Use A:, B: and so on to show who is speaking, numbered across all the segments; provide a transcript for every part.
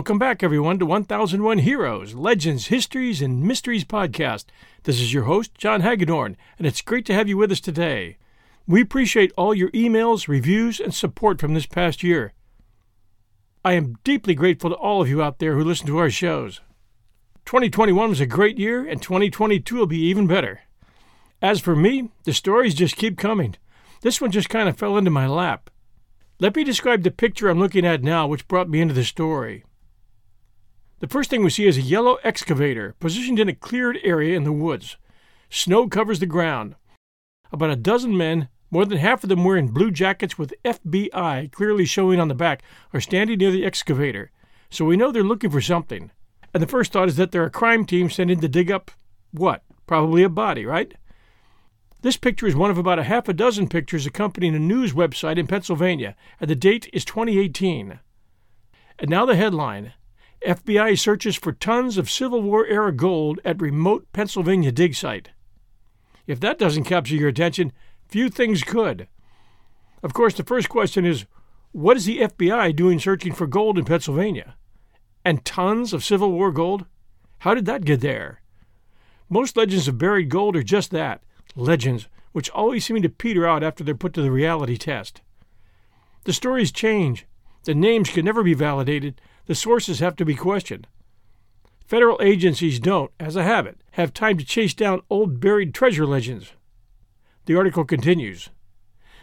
A: Welcome back, everyone, to 1001 Heroes, Legends, Histories, and Mysteries podcast. This is your host, John Hagedorn, and it's great to have you with us today. We appreciate all your emails, reviews, and support from this past year. I am deeply grateful to all of you out there who listen to our shows. 2021 was a great year, and 2022 will be even better. As for me, the stories just keep coming. This one just kind of fell into my lap. Let me describe the picture I'm looking at now, which brought me into the story. The first thing we see is a yellow excavator positioned in a cleared area in the woods. Snow covers the ground. About a dozen men, more than half of them wearing blue jackets with FBI clearly showing on the back, are standing near the excavator, so we know they're looking for something. And the first thought is that they're a crime team sent in to dig up what? Probably a body, right? This picture is one of about a half a dozen pictures accompanying a news website in Pennsylvania, and the date is 2018. And now the headline FBI searches for tons of Civil War era gold at remote Pennsylvania dig site. If that doesn't capture your attention, few things could. Of course, the first question is what is the FBI doing searching for gold in Pennsylvania? And tons of Civil War gold? How did that get there? Most legends of buried gold are just that legends, which always seem to peter out after they're put to the reality test. The stories change, the names can never be validated, the sources have to be questioned. Federal agencies don't, as a habit, have time to chase down old buried treasure legends. The article continues.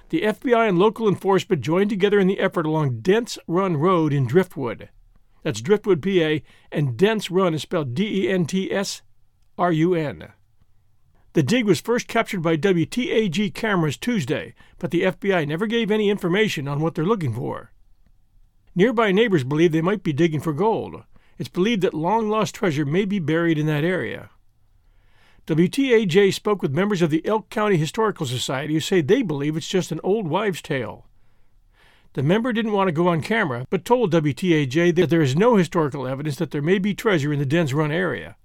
A: The FBI and local enforcement joined together in the effort along Dents Run Road in Driftwood. That's Driftwood, PA, and Dents Run is spelled D E N T S R U N. The dig was first captured by WTAJ cameras Tuesday, but the FBI never gave any information on what they're looking for. Nearby neighbors believe they might be digging for gold. It's believed that long lost treasure may be buried in that area. WTAJ spoke with members of the Elk County Historical Society who say they believe it's just an old wives' tale. The member didn't want to go on camera, but told WTAJ that there is no historical evidence that there may be treasure in the Dents Run area.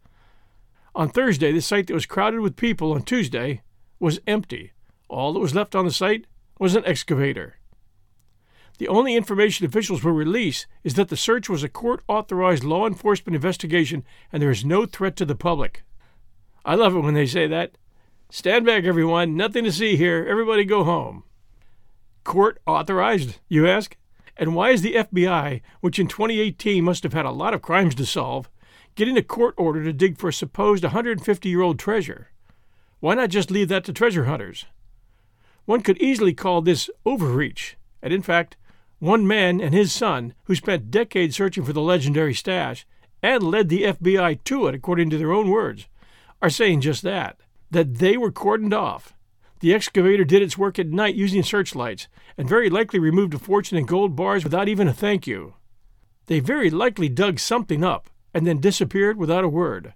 A: On Thursday, the site that was crowded with people on Tuesday was empty. All that was left on the site was an excavator. The only information officials will release is that the search was a court authorized law enforcement investigation and there is no threat to the public. I love it when they say that. Stand back, everyone. Nothing to see here. Everybody go home. Court authorized, you ask? And why is the FBI, which in 2018 must have had a lot of crimes to solve, getting a court order to dig for a supposed 150 year old treasure? Why not just leave that to treasure hunters? One could easily call this overreach, and in fact, one man and his son, who spent decades searching for the legendary stash and led the FBI to it, according to their own words, are saying just that that they were cordoned off. The excavator did its work at night using searchlights and very likely removed a fortune in gold bars without even a thank you. They very likely dug something up and then disappeared without a word.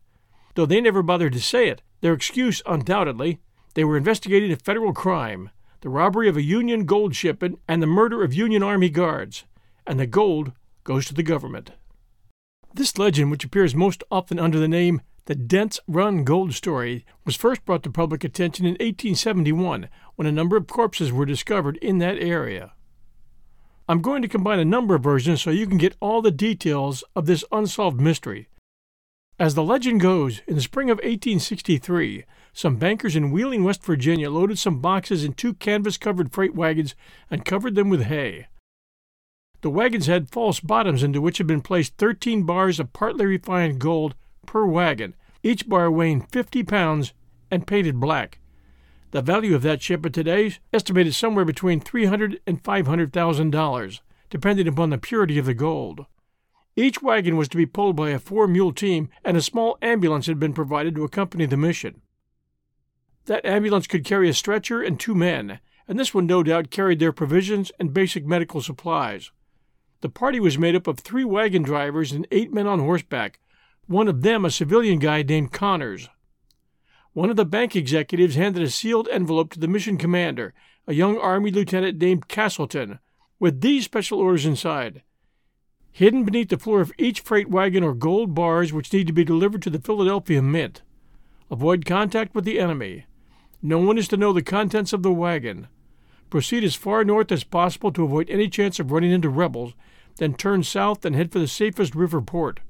A: Though they never bothered to say it, their excuse, undoubtedly, they were investigating a federal crime the robbery of a Union gold shipment, and the murder of Union Army guards, and the gold goes to the government. This legend, which appears most often under the name the Dents Run Gold Story, was first brought to public attention in 1871 when a number of corpses were discovered in that area. I'm going to combine a number of versions so you can get all the details of this unsolved mystery. As the legend goes, in the spring of 1863, some bankers in Wheeling, West Virginia, loaded some boxes in two canvas covered freight wagons and covered them with hay. The wagons had false bottoms into which had been placed 13 bars of partly refined gold per wagon, each bar weighing 50 pounds and painted black. The value of that shipment today is estimated somewhere between $300 and $500,000, depending upon the purity of the gold. Each wagon was to be pulled by a four mule team, and a small ambulance had been provided to accompany the mission. That ambulance could carry a stretcher and two men, and this one no doubt carried their provisions and basic medical supplies. The party was made up of three wagon drivers and eight men on horseback, one of them a civilian guy named Connors. One of the bank executives handed a sealed envelope to the mission commander, a young Army lieutenant named Castleton, with these special orders inside. Hidden beneath the floor of each freight wagon are gold bars which need to be delivered to the Philadelphia Mint. Avoid contact with the enemy. No one is to know the contents of the wagon. Proceed as far north as possible to avoid any chance of running into rebels, then turn south and head for the safest river port.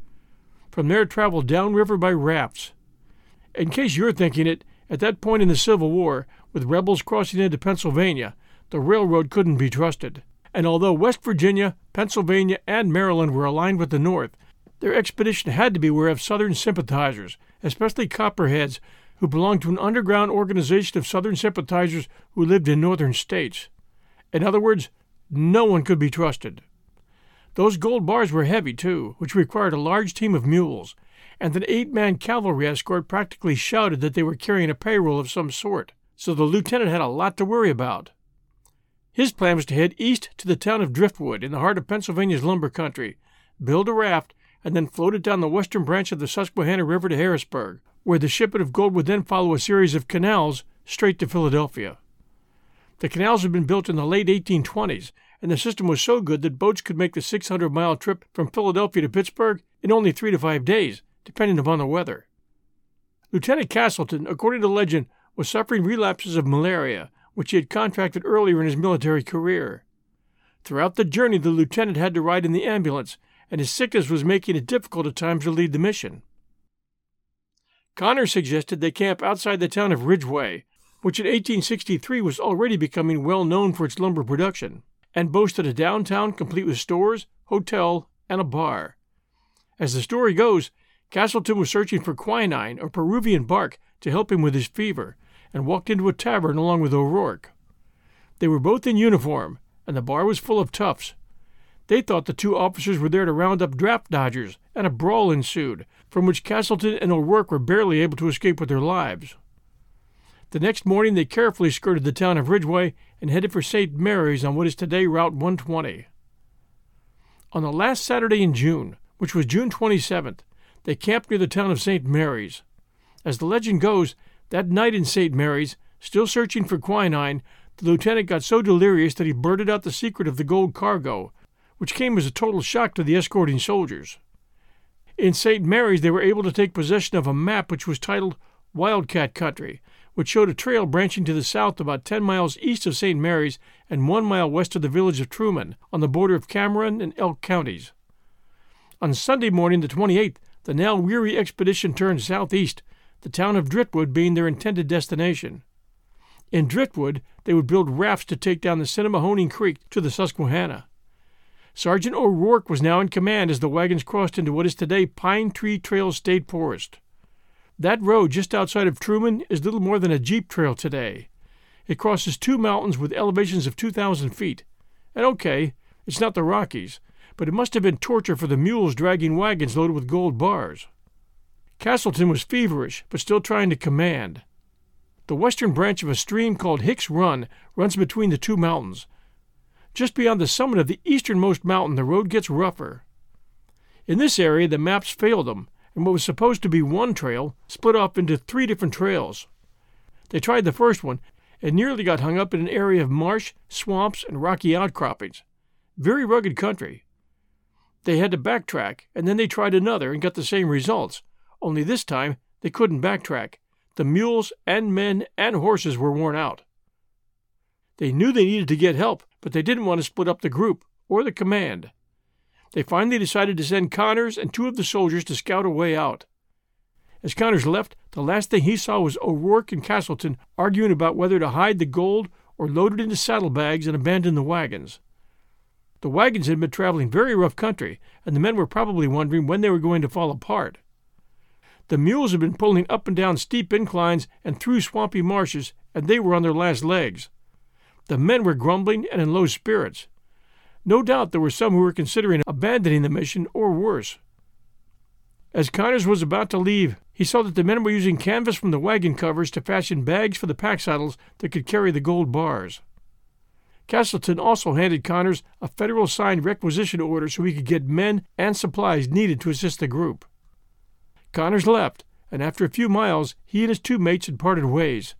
A: From there, travel downriver by rafts. In case you're thinking it, at that point in the Civil War, with rebels crossing into Pennsylvania, the railroad couldn't be trusted. And although West Virginia, Pennsylvania, and Maryland were aligned with the North, their expedition had to beware of Southern sympathizers, especially Copperheads, who belonged to an underground organization of Southern sympathizers who lived in northern states. In other words, no one could be trusted. Those gold bars were heavy, too, which required a large team of mules, and an eight man cavalry escort practically shouted that they were carrying a payroll of some sort, so the lieutenant had a lot to worry about. His plan was to head east to the town of Driftwood in the heart of Pennsylvania's lumber country, build a raft, and then float it down the western branch of the Susquehanna River to Harrisburg, where the shipment of gold would then follow a series of canals straight to Philadelphia. The canals had been built in the late 1820s, and the system was so good that boats could make the 600 mile trip from Philadelphia to Pittsburgh in only three to five days, depending upon the weather. Lieutenant Castleton, according to legend, was suffering relapses of malaria, which he had contracted earlier in his military career. Throughout the journey, the lieutenant had to ride in the ambulance, and his sickness was making it difficult at times to lead the mission. Connor suggested they camp outside the town of Ridgway, which in 1863 was already becoming well known for its lumber production, and boasted a downtown complete with stores, hotel, and a bar. As the story goes, Castleton was searching for quinine or Peruvian bark to help him with his fever, and walked into a tavern along with O'Rourke. They were both in uniform, and the bar was full of toughs. They thought the two officers were there to round up draft dodgers, and a brawl ensued, from which Castleton and O'Rourke were barely able to escape with their lives. The next morning they carefully skirted the town of Ridgway and headed for St. Mary's on what is today Route 120. On the last Saturday in June, which was June 27th, they camped near the town of St. Mary's. As the legend goes, that night in St. Mary's, still searching for quinine, the lieutenant got so delirious that he blurted out the secret of the gold cargo, which came as a total shock to the escorting soldiers. In St. Mary's, they were able to take possession of a map which was titled Wildcat Country, which showed a trail branching to the south about 10 miles east of St. Mary's and one mile west of the village of Truman, on the border of Cameron and Elk counties. On Sunday morning, the 28th, the now weary expedition turned southeast, the town of Driftwood being their intended destination. In Driftwood, they would build rafts to take down the Sinnemahoning Creek to the Susquehanna. Sergeant O'Rourke was now in command as the wagons crossed into what is today Pine Tree Trail State Forest. That road just outside of Truman is little more than a jeep trail today. It crosses two mountains with elevations of 2,000 feet. And okay, it's not the Rockies, but it must have been torture for the mules dragging wagons loaded with gold bars. Castleton was feverish, but still trying to command. The western branch of a stream called Hicks Run runs between the two mountains. Just beyond the summit of the easternmost mountain, the road gets rougher. In this area, the maps failed them, and what was supposed to be one trail split off into three different trails. They tried the first one and nearly got hung up in an area of marsh, swamps, and rocky outcroppings. Very rugged country. They had to backtrack, and then they tried another and got the same results, only this time they couldn't backtrack. The mules and men and horses were worn out. They knew they needed to get help, but they didn't want to split up the group or the command. They finally decided to send Connors and two of the soldiers to scout a way out. As Connors left, the last thing he saw was O'Rourke and Castleton arguing about whether to hide the gold or load it into saddlebags and abandon the wagons. The wagons had been traveling very rough country, and the men were probably wondering when they were going to fall apart. The mules had been pulling up and down steep inclines and through swampy marshes, and they were on their last legs. The men were grumbling and in low spirits. No doubt there were some who were considering abandoning the mission or worse. As Connors was about to leave, he saw that the men were using canvas from the wagon covers to fashion bags for the pack saddles that could carry the gold bars. Castleton also handed Connors a federal signed requisition order so he could get men and supplies needed to assist the group. Connors left, and after a few miles he and his two mates had parted ways.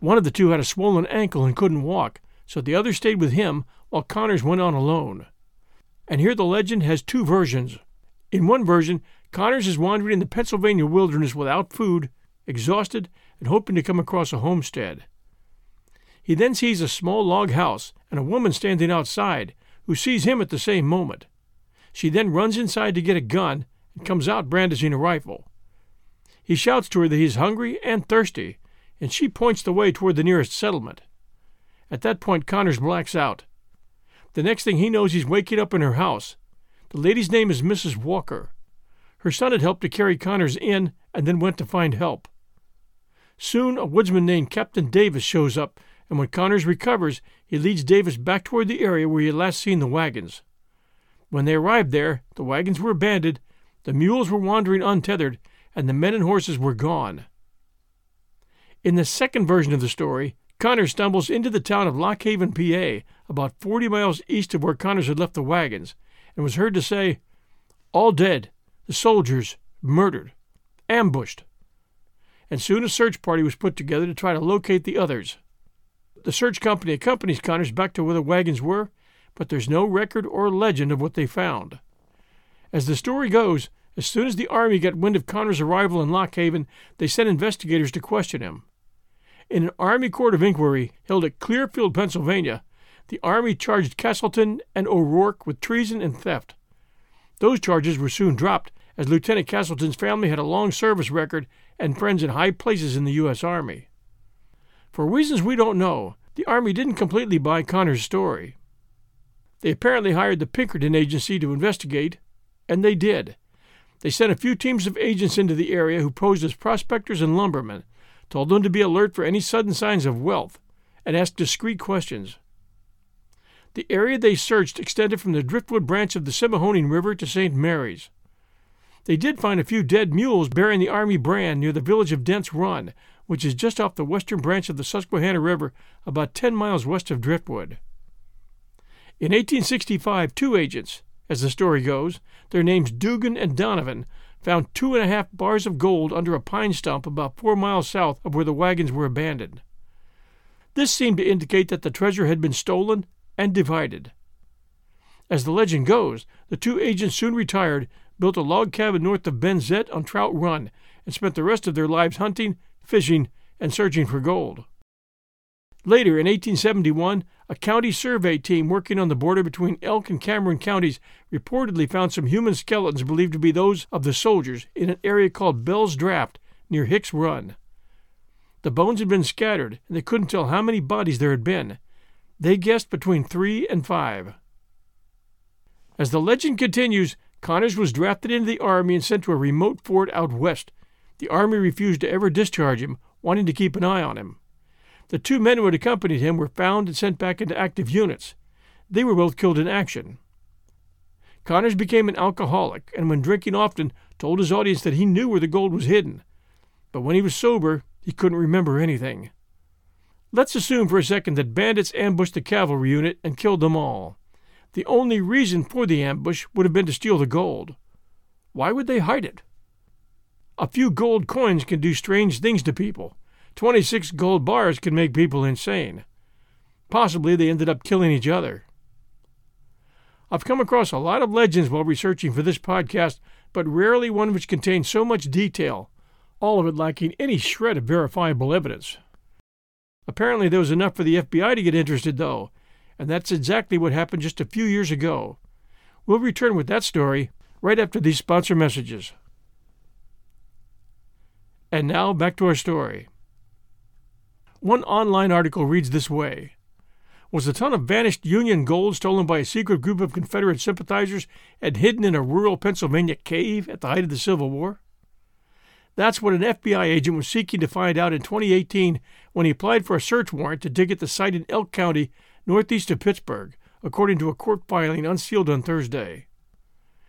A: One of the two had a swollen ankle and couldn't walk, so the other stayed with him while Connors went on alone. And here the legend has two versions. In one version, Connors is wandering in the Pennsylvania wilderness without food, exhausted, and hoping to come across a homestead. He then sees a small log house and a woman standing outside, who sees him at the same moment. She then runs inside to get a gun and comes out brandishing a rifle. He shouts to her that he is hungry and thirsty, and she points the way toward the nearest settlement. At that point, Connors blacks out. The next thing he knows, he's waking up in her house. The lady's name is Mrs. Walker. Her son had helped to carry Connors in and then went to find help. Soon, a woodsman named Captain Davis shows up, and when Connors recovers, he leads Davis back toward the area where he had last seen the wagons. When they arrived there, the wagons were abandoned, the mules were wandering untethered, and the men and horses were gone. In the second version of the story, Connors stumbles into the town of Lock Haven, PA, about 40 miles east of where Connors had left the wagons, and was heard to say, All dead, the soldiers murdered, ambushed. And soon a search party was put together to try to locate the others. The search company accompanies Connors back to where the wagons were, but there's no record or legend of what they found. As the story goes, as soon as the Army got wind of Connors' arrival in Lock Haven, they sent investigators to question him. In an Army court of inquiry held at Clearfield, Pennsylvania, the Army charged Castleton and O'Rourke with treason and theft. Those charges were soon dropped, as Lieutenant Castleton's family had a long service record and friends in high places in the U.S. Army. For reasons we don't know, the Army didn't completely buy Connors' story. They apparently hired the Pinkerton Agency to investigate, and they did. They sent a few teams of agents into the area who posed as prospectors and lumbermen, told them to be alert for any sudden signs of wealth, and asked discreet questions. The area they searched extended from the Driftwood branch of the Sinnemahoning River to St. Mary's. They did find a few dead mules bearing the Army brand near the village of Dent's Run, which is just off the western branch of the Susquehanna River, about 10 miles west of Driftwood. In 1865, two agents, as the story goes, their names Dugan and Donovan, found two and a half bars of gold under a pine stump about four miles south of where the wagons were abandoned. This seemed to indicate that the treasure had been stolen and divided. As the legend goes, the two agents soon retired, built a log cabin north of Benezette on Trout Run, and spent the rest of their lives hunting fishing, and searching for gold. Later, in 1871, a county survey team working on the border between Elk and Cameron counties reportedly found some human skeletons believed to be those of the soldiers in an area called Bell's Draft near Hicks Run. The bones had been scattered, and they couldn't tell how many bodies there had been. They guessed between three and five. As the legend continues, Connors was drafted into the Army and sent to a remote fort out west, the Army refused to ever discharge him, wanting to keep an eye on him. The two men who had accompanied him were found and sent back into active units. They were both killed in action. Connors became an alcoholic and, when drinking often, told his audience that he knew where the gold was hidden. But when he was sober, he couldn't remember anything. Let's assume for a second that bandits ambushed the cavalry unit and killed them all. The only reason for the ambush would have been to steal the gold. Why would they hide it? A few gold coins can do strange things to people. 26 gold bars could make people insane. Possibly they ended up killing each other. I've come across a lot of legends while researching for this podcast, but rarely one which contains so much detail, all of it lacking any shred of verifiable evidence. Apparently, there was enough for the FBI to get interested, though, and that's exactly what happened just a few years ago. We'll return with that story right after these sponsor messages. And now back to our story. One online article reads this way Was a ton of vanished Union gold stolen by a secret group of Confederate sympathizers and hidden in a rural Pennsylvania cave at the height of the Civil War? That's what an FBI agent was seeking to find out in 2018 when he applied for a search warrant to dig at the site in Elk County, northeast of Pittsburgh, according to a court filing unsealed on Thursday.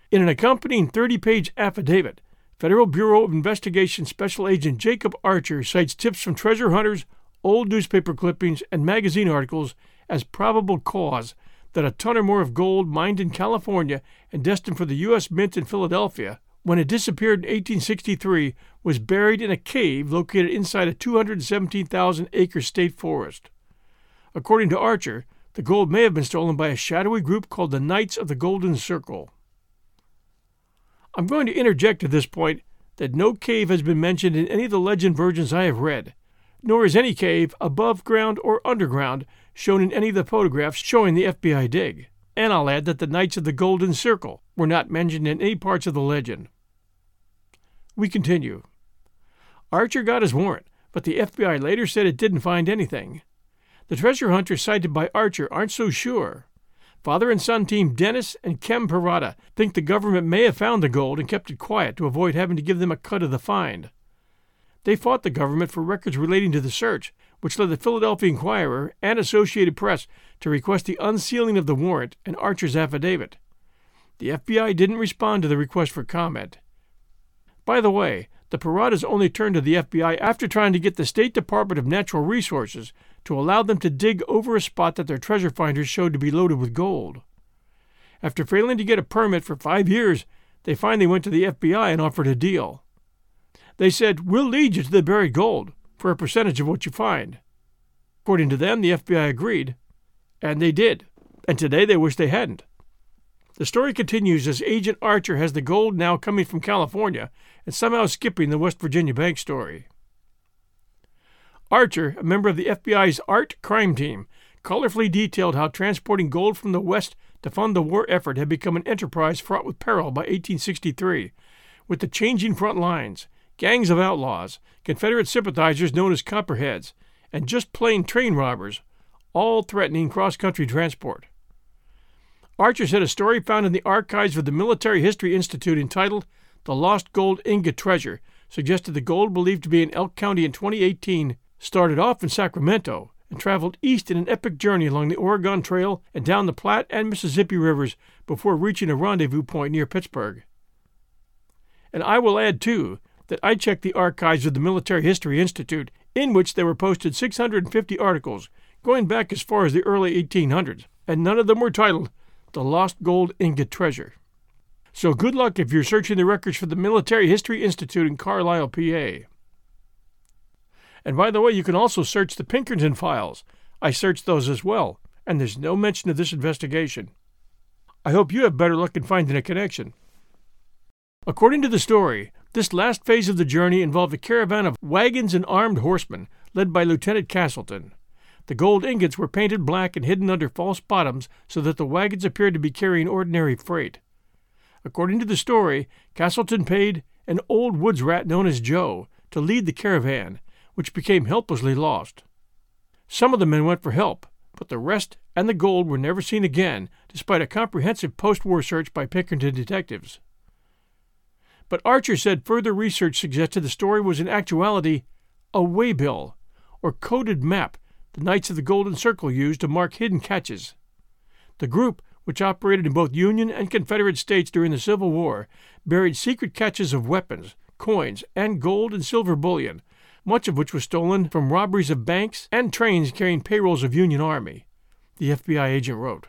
A: In an accompanying 30 page affidavit, Federal Bureau of Investigation Special Agent Jacob Archer cites tips from treasure hunters, old newspaper clippings, and magazine articles as probable cause that a ton or more of gold mined in California and destined for the U.S. Mint in Philadelphia, when it disappeared in 1863, was buried in a cave located inside a 217,000 acre state forest. According to Archer, the gold may have been stolen by a shadowy group called the Knights of the Golden Circle. I'm going to interject at this point that no cave has been mentioned in any of the legend versions I have read, nor is any cave above ground or underground shown in any of the photographs showing the FBI dig. And I'll add that the Knights of the Golden Circle were not mentioned in any parts of the legend. We continue. Archer got his warrant, but the FBI later said it didn't find anything. The treasure hunters cited by Archer aren't so sure. Father and son team Dennis and Kem Parada think the government may have found the gold and kept it quiet to avoid having to give them a cut of the find. They fought the government for records relating to the search, which led the Philadelphia Inquirer and Associated Press to request the unsealing of the warrant and Archer's affidavit. The FBI didn't respond to the request for comment. By the way, the Paradas only turned to the FBI after trying to get the State Department of Natural Resources to allow them to dig over a spot that their treasure finders showed to be loaded with gold. After failing to get a permit for five years, they finally went to the FBI and offered a deal. They said, We'll lead you to the buried gold for a percentage of what you find. According to them, the FBI agreed, and they did, and today they wish they hadn't. The story continues as Agent Archer has the gold now coming from California and somehow skipping the West Virginia bank story. Archer, a member of the FBI's ART crime team, colorfully detailed how transporting gold from the West to fund the war effort had become an enterprise fraught with peril by 1863, with the changing front lines, gangs of outlaws, Confederate sympathizers known as Copperheads, and just plain train robbers, all threatening cross country transport. Archer said a story found in the archives of the Military History Institute entitled The Lost Gold Ingot Treasure suggested the gold believed to be in Elk County in 2018 started off in Sacramento and traveled east in an epic journey along the Oregon Trail and down the Platte and Mississippi rivers before reaching a rendezvous point near Pittsburgh. And I will add, too, that I checked the archives of the Military History Institute, in which there were posted 650 articles going back as far as the early 1800s, and none of them were titled The Lost Gold Ingot Treasure. So good luck if you're searching the records for the Military History Institute in Carlisle, PA. And by the way, you can also search the Pinkerton files. I searched those as well, and there's no mention of this investigation. I hope you have better luck in finding a connection. According to the story, this last phase of the journey involved a caravan of wagons and armed horsemen led by Lieutenant Castleton. The gold ingots were painted black and hidden under false bottoms so that the wagons appeared to be carrying ordinary freight. According to the story, Castleton paid an old woods rat known as Joe to lead the caravan, which became helplessly lost. Some of the men went for help, but the rest and the gold were never seen again, despite a comprehensive post war search by Pinkerton detectives. But Archer said further research suggested the story was in actuality a waybill, or coded map the Knights of the Golden Circle used to mark hidden caches. The group, which operated in both Union and Confederate states during the Civil War, buried secret caches of weapons, coins, and gold and silver bullion, much of which was stolen from robberies of banks and trains carrying payrolls of Union Army, the FBI agent wrote.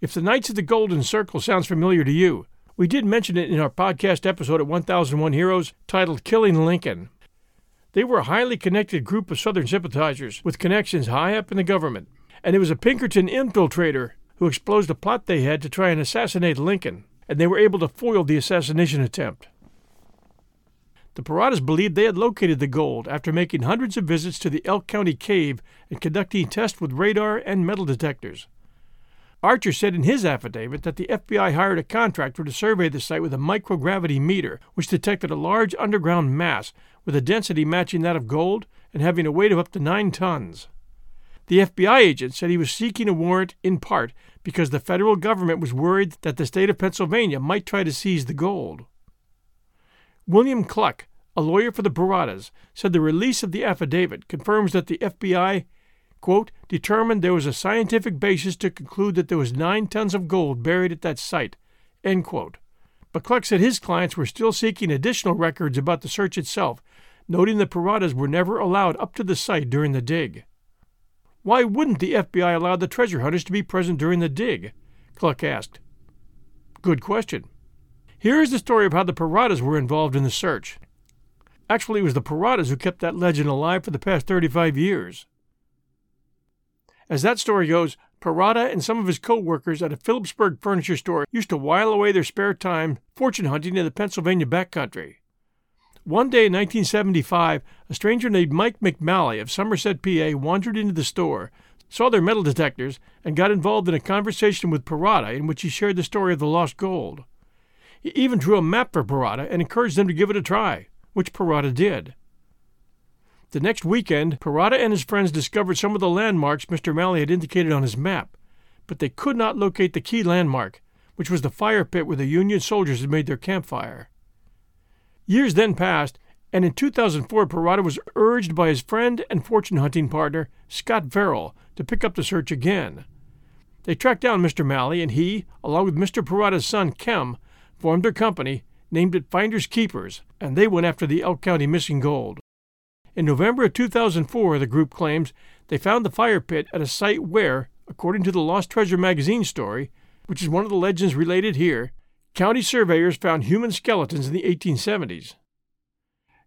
A: If the Knights of the Golden Circle sounds familiar to you, we did mention it in our podcast episode at 1001 Heroes titled Killing Lincoln. They were a highly connected group of Southern sympathizers with connections high up in the government, and it was a Pinkerton infiltrator who exposed a plot they had to try and assassinate Lincoln, and they were able to foil the assassination attempt. The Paradas believed they had located the gold after making hundreds of visits to the Elk County cave and conducting tests with radar and metal detectors. Archer said in his affidavit that the FBI hired a contractor to survey the site with a microgravity meter, which detected a large underground mass with a density matching that of gold and having a weight of up to nine tons. The FBI agent said he was seeking a warrant in part because the federal government was worried that the state of Pennsylvania might try to seize the gold. William Cluck, a lawyer for the Paradas, said the release of the affidavit confirms that the FBI, quote, determined there was a scientific basis to conclude that there was nine tons of gold buried at that site, end quote. But Cluck said his clients were still seeking additional records about the search itself, noting the Paradas were never allowed up to the site during the dig. Why wouldn't the FBI allow the treasure hunters to be present during the dig? Cluck asked. Good question. Here is the story of how the Paradas were involved in the search. Actually, it was the Paradas who kept that legend alive for the past 35 years. As that story goes, Parada and some of his co workers at a Philipsburg furniture store used to while away their spare time fortune hunting in the Pennsylvania backcountry. One day in 1975, a stranger named Mike McMalley of Somerset, PA, wandered into the store, saw their metal detectors and got involved in a conversation with Parada in which he shared the story of the lost gold. He even drew a map for Parada and encouraged them to give it a try, which Parada did. The next weekend, Parada and his friends discovered some of the landmarks Mr. Malley had indicated on his map, but they could not locate the key landmark, which was the fire pit where the Union soldiers had made their campfire. Years then passed, and in 2004, Parada was urged by his friend and fortune hunting partner, Scott Verrill, to pick up the search again. They tracked down Mr. Malley, and he, along with Mr. Parada's son, Kem, formed their company, named it Finders Keepers, and they went after the Elk County missing gold. In November of 2004, the group claims they found the fire pit at a site where, according to the Lost Treasure magazine story, which is one of the legends related here, county surveyors found human skeletons in the 1870s.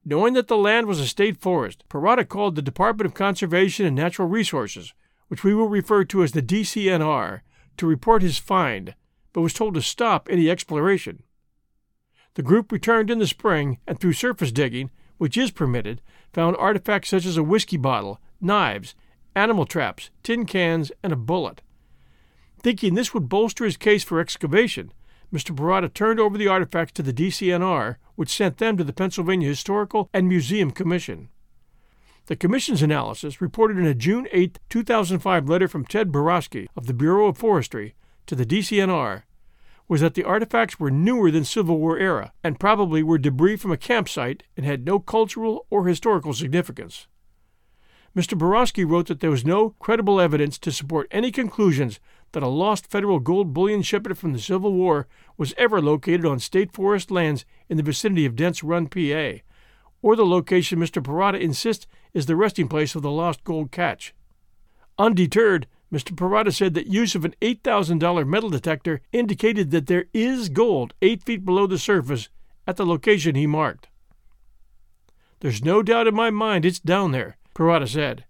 A: Knowing that the land was a state forest, Parada called the Department of Conservation and Natural Resources, which we will refer to as the DCNR, to report his find, but was told to stop any exploration. The group returned in the spring and through surface digging which is permitted, found artifacts such as a whiskey bottle, knives, animal traps, tin cans, and a bullet. Thinking this would bolster his case for excavation, Mr. Parada turned over the artifacts to the DCNR, which sent them to the Pennsylvania Historical and Museum Commission. The Commission's analysis, reported in a June 8, 2005 letter from Ted Borowski of the Bureau of Forestry to the DCNR, was that the artifacts were newer than Civil War era and probably were debris from a campsite and had no cultural or historical significance. Mr. Borowski wrote that there was no credible evidence to support any conclusions that a lost federal gold bullion shipment from the Civil War was ever located on state forest lands in the vicinity of Dents Run, PA, or the location Mr. Parada insists is the resting place of the lost gold catch. Undeterred, Mr. Parada said that use of an $8,000 metal detector indicated that there is gold eight feet below the surface at the location he marked. There's no doubt in my mind it's down there, Parada said.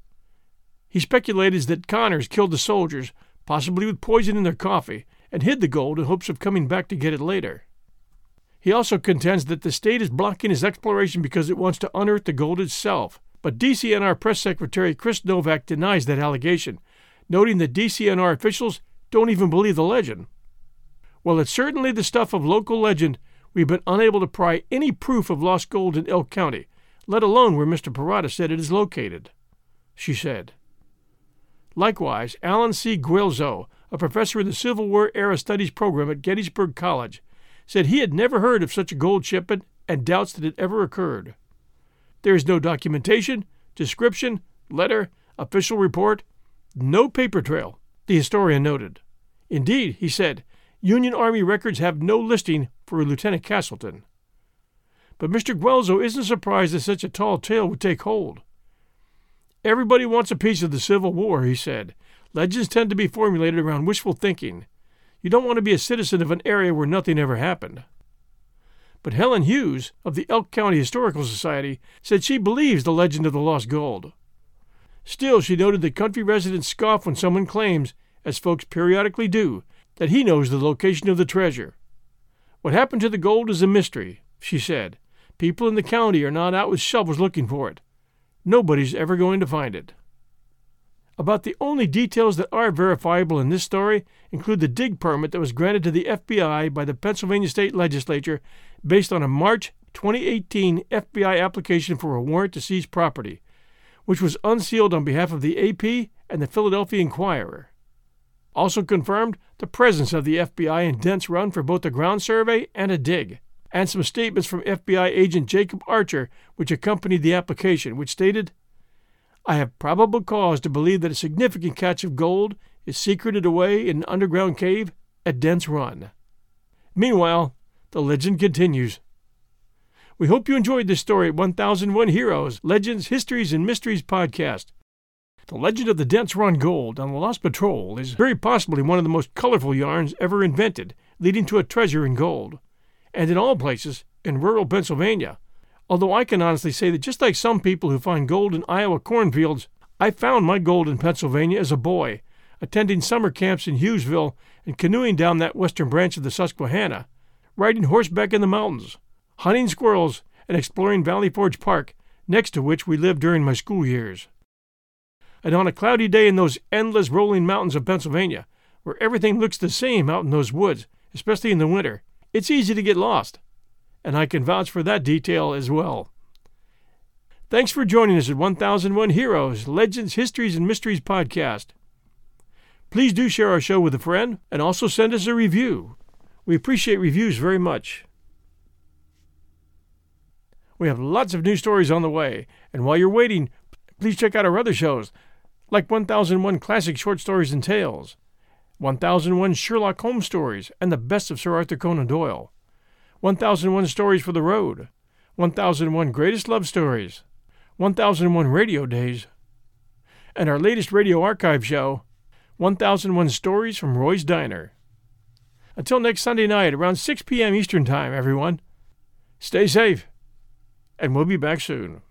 A: He speculated that Connors killed the soldiers, possibly with poison in their coffee, and hid the gold in hopes of coming back to get it later. He also contends that the state is blocking his exploration because it wants to unearth the gold itself, but DCNR Press Secretary Chris Novak denies that allegation noting that DCNR officials don't even believe the legend. While it's certainly the stuff of local legend, we've been unable to pry any proof of lost gold in Elk County, let alone where Mr. Parada said it is located, she said. Likewise, Alan C. Guelzo, a professor in the Civil War era studies program at Gettysburg College, said he had never heard of such a gold shipment and doubts that it ever occurred. There is no documentation, description, letter, official report, no paper trail, the historian noted. Indeed, he said, Union Army records have no listing for Lieutenant Castleton. But Mr. Guelzo isn't surprised that such a tall tale would take hold. Everybody wants a piece of the Civil War, he said. Legends tend to be formulated around wishful thinking. You don't want to be a citizen of an area where nothing ever happened. But Helen Hughes of the Elk County Historical Society said she believes the legend of the lost gold. Still, she noted that country residents scoff when someone claims, as folks periodically do, that he knows the location of the treasure. What happened to the gold is a mystery, she said. People in the county are not out with shovels looking for it. Nobody's ever going to find it. About the only details that are verifiable in this story include the dig permit that was granted to the FBI by the Pennsylvania State Legislature based on a March 2018 FBI application for a warrant to seize property, which was unsealed on behalf of the AP and the Philadelphia Inquirer. Also confirmed the presence of the FBI in Dents Run for both a ground survey and a dig, and some statements from FBI agent Jacob Archer, which accompanied the application, which stated, I have probable cause to believe that a significant catch of gold is secreted away in an underground cave at Dents Run. Meanwhile, the legend continues. We hope you enjoyed this story at 1001 Heroes, Legends, Histories, and Mysteries podcast. The legend of the Dents Run Gold on the Lost Patrol is very possibly one of the most colorful yarns ever invented, leading to a treasure in gold. And in all places, in rural Pennsylvania. Although I can honestly say that just like some people who find gold in Iowa cornfields, I found my gold in Pennsylvania as a boy, attending summer camps in Hughesville and canoeing down that western branch of the Susquehanna, riding horseback in the mountains, hunting squirrels, and exploring Valley Forge Park, next to which we lived during my school years. And on a cloudy day in those endless rolling mountains of Pennsylvania, where everything looks the same out in those woods, especially in the winter, it's easy to get lost. And I can vouch for that detail as well. Thanks for joining us at 1001 Heroes, Legends, Histories, and Mysteries podcast. Please do share our show with a friend and also send us a review. We appreciate reviews very much. We have lots of new stories on the way, and while you're waiting, please check out our other shows, like 1001 Classic Short Stories and Tales, 1001 Sherlock Holmes Stories, and the best of Sir Arthur Conan Doyle, 1001 Stories for the Road, 1001 Greatest Love Stories, 1001 Radio Days, and our latest radio archive show, 1001 Stories from Roy's Diner. Until next Sunday night around 6 p.m. Eastern Time, everyone, stay safe, and we'll be back soon.